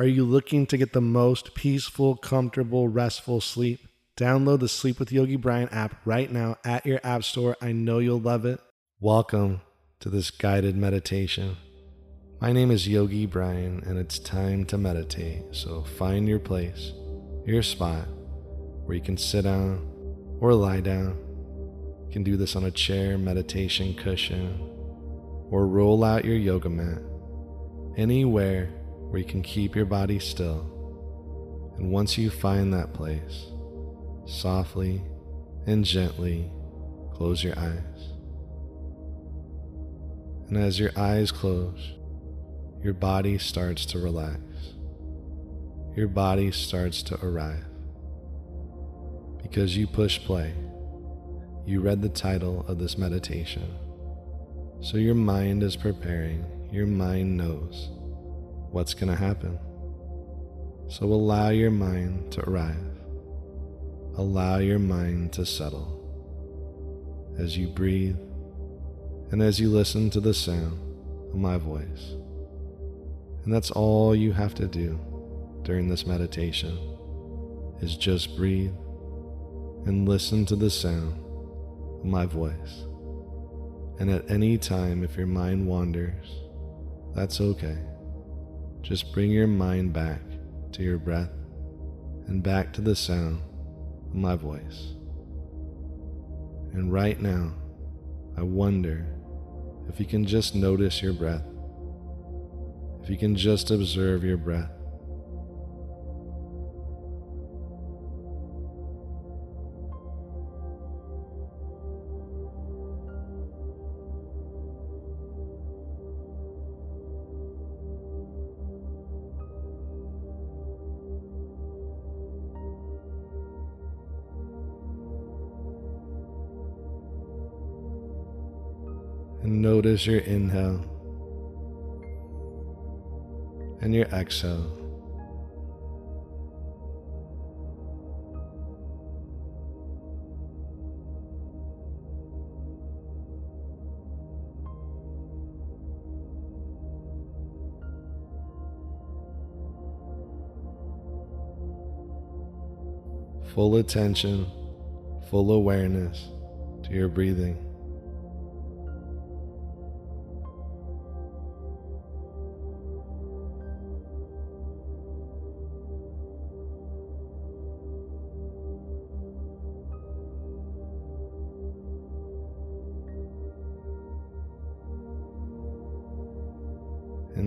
Are you looking to get the most peaceful, comfortable, restful sleep? Download the Sleep with Yogi Brian app right now at your app store. I know you'll love it. Welcome to this guided meditation. My name is Yogi Brian, and it's time to meditate. So find your place, your spot, where you can sit down or lie down. You can do this on a chair, meditation cushion, or roll out your yoga mat. Anywhere where you can keep your body still. And once you find that place, softly and gently close your eyes. And as your eyes close, your body starts to relax. Your body starts to arrive. Because you push play, you read the title of this meditation. So your mind is preparing, your mind knows what's going to happen. So allow your mind to arrive. Allow your mind to settle as you breathe and as you listen to the sound of my voice. And that's all you have to do during this meditation is just breathe and listen to the sound of my voice. And at any time, if your mind wanders, that's okay. Just bring your mind back to your breath and back to the sound of my voice. And right now, I wonder if you can just notice your breath, if you can just observe your breath. Notice your inhale and your exhale. Full attention, full awareness to your breathing.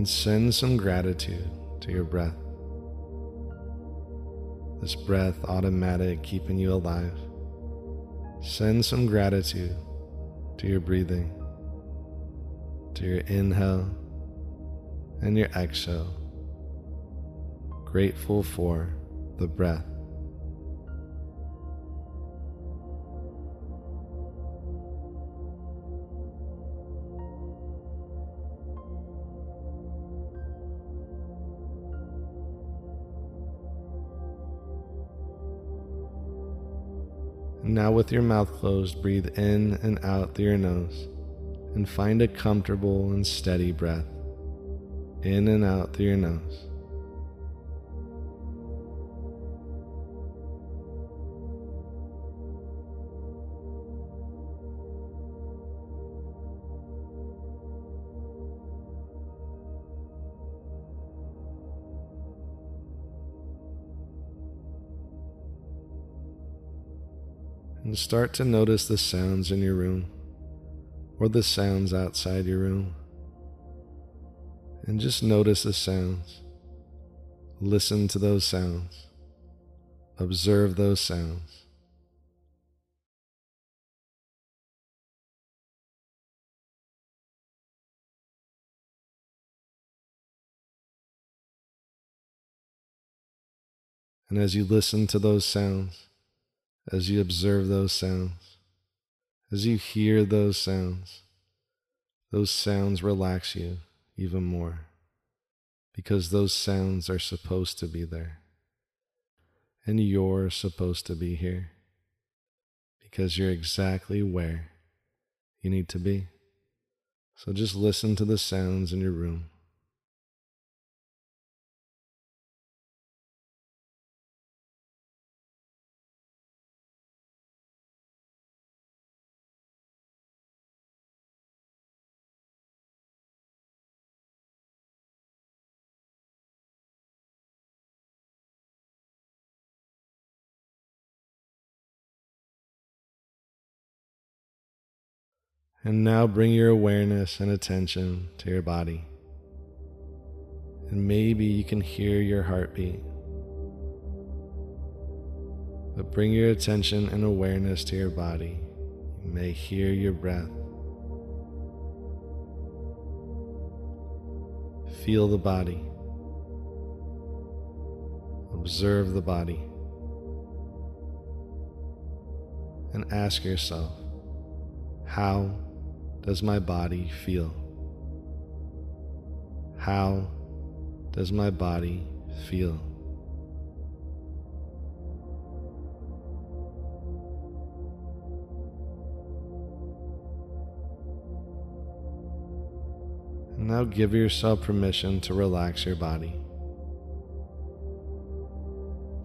And send some gratitude to your breath. This breath, automatic, keeping you alive. Send some gratitude to your breathing, to your inhale and your exhale. Grateful for the breath. Now, with your mouth closed, breathe in and out through your nose and find a comfortable and steady breath in and out through your nose. And start to notice the sounds in your room or the sounds outside your room. And just notice the sounds. Listen to those sounds. Observe those sounds. And as you listen to those sounds, as you observe those sounds, as you hear those sounds, those sounds relax you even more because those sounds are supposed to be there. And you're supposed to be here because you're exactly where you need to be. So just listen to the sounds in your room. And now bring your awareness and attention to your body. And maybe you can hear your heartbeat. But bring your attention and awareness to your body. You may hear your breath. Feel the body. Observe the body. And ask yourself, how does my body feel? How does my body feel? Now give yourself permission to relax your body.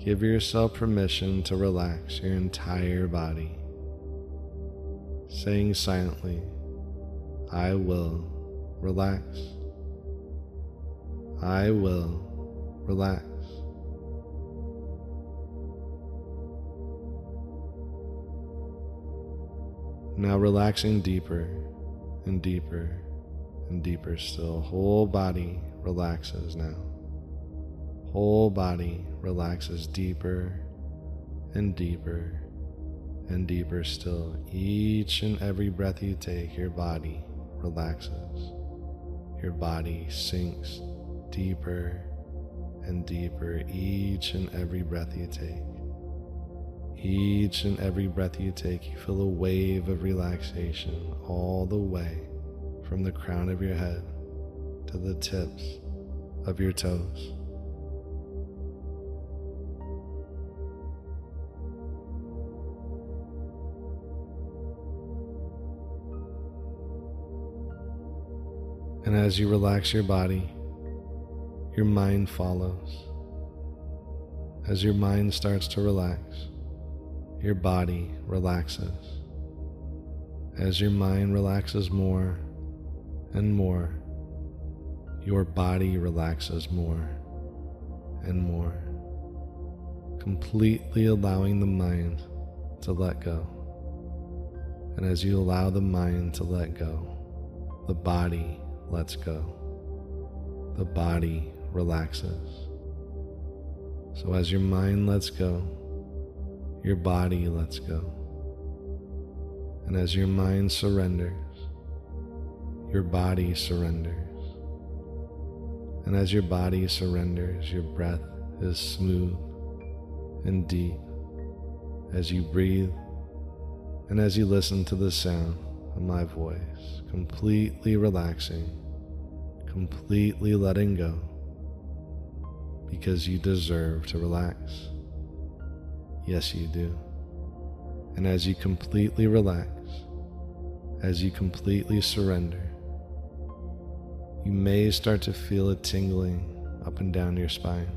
Give yourself permission to relax your entire body, saying silently, I will relax. I will relax. Now relaxing deeper and deeper and deeper still. Whole body relaxes now. Whole body relaxes deeper and deeper and deeper still. Each and every breath you take, your body relaxes. Your body sinks deeper and deeper each and every breath you take. Each and every breath you take, you feel a wave of relaxation all the way from the crown of your head to the tips of your toes. And as you relax your body, your mind follows. As your mind starts to relax, your body relaxes. As your mind relaxes more and more, your body relaxes more and more, completely allowing the mind to let go. And as you allow the mind to let go, the body lets go. The body relaxes. So as your mind lets go, your body lets go. And as your mind surrenders, your body surrenders. And as your body surrenders, your breath is smooth and deep as you breathe and as you listen to the sound my voice, completely relaxing completely letting go because you deserve to relax. Yes, you do. And as you completely relax, as you completely surrender, you may start to feel a tingling up and down your spine.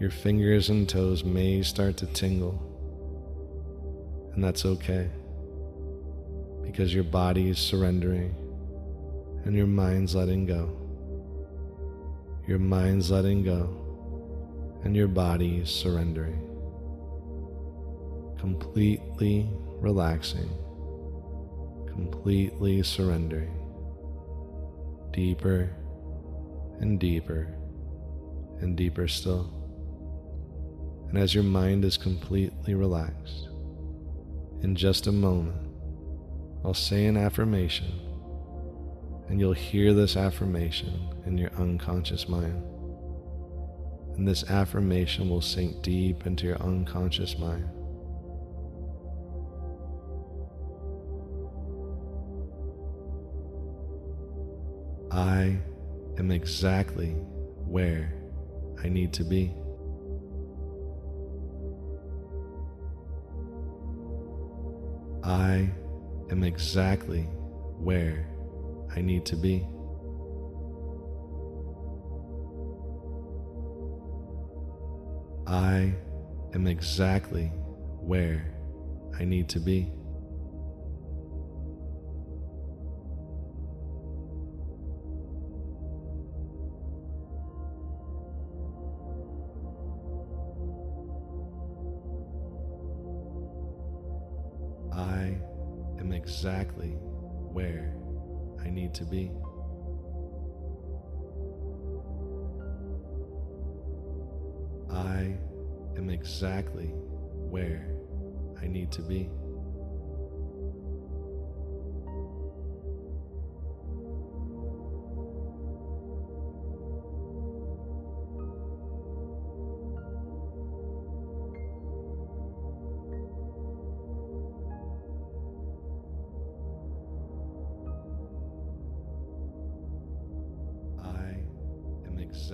Your fingers and toes may start to tingle, and that's okay because your body is surrendering and your mind's letting go. Your mind's letting go, and your body is surrendering. Completely relaxing, completely surrendering. Deeper and deeper and deeper still. And as your mind is completely relaxed, in just a moment, I'll say an affirmation and you'll hear this affirmation in your unconscious mind. And this affirmation will sink deep into your unconscious mind. I am exactly where I need to be. I am exactly where I need to be. I am exactly where I need to be. I am exactly where I need to be. I am exactly where I need to be.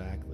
Am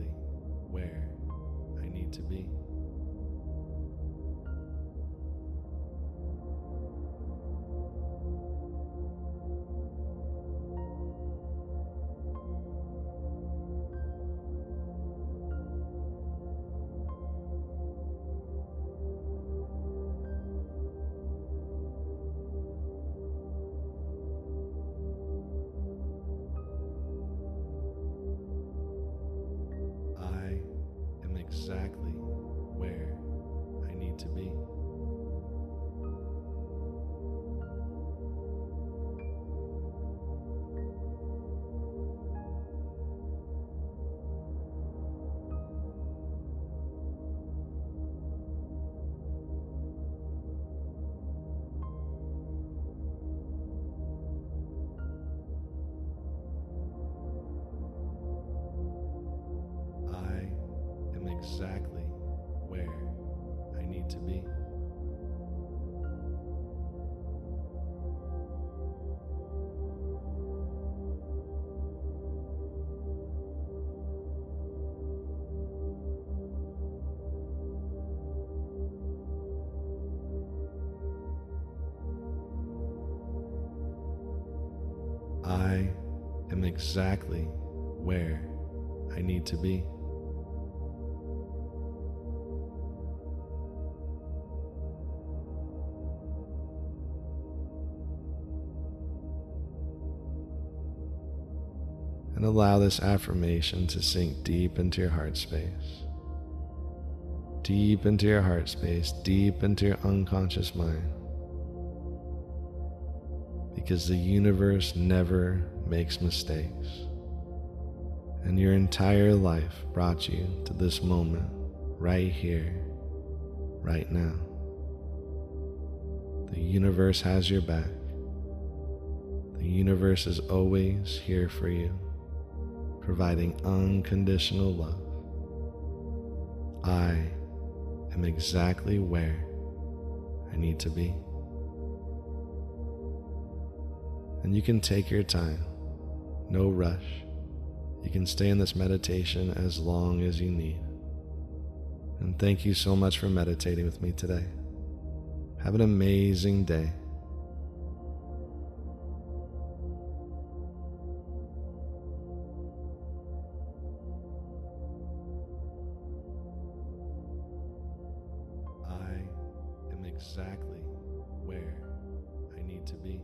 exactly where I need to be. I am exactly where I need to be. Allow this affirmation to sink deep into your heart space. Deep into your heart space, deep into your unconscious mind. Because the universe never makes mistakes. And your entire life brought you to this moment, right here, right now. The universe has your back. The universe is always here for you, providing unconditional love. I am exactly where I need to be. And you can take your time, no rush. You can stay in this meditation as long as you need. And thank you so much for meditating with me today. Have an amazing day. Exactly where I need to be.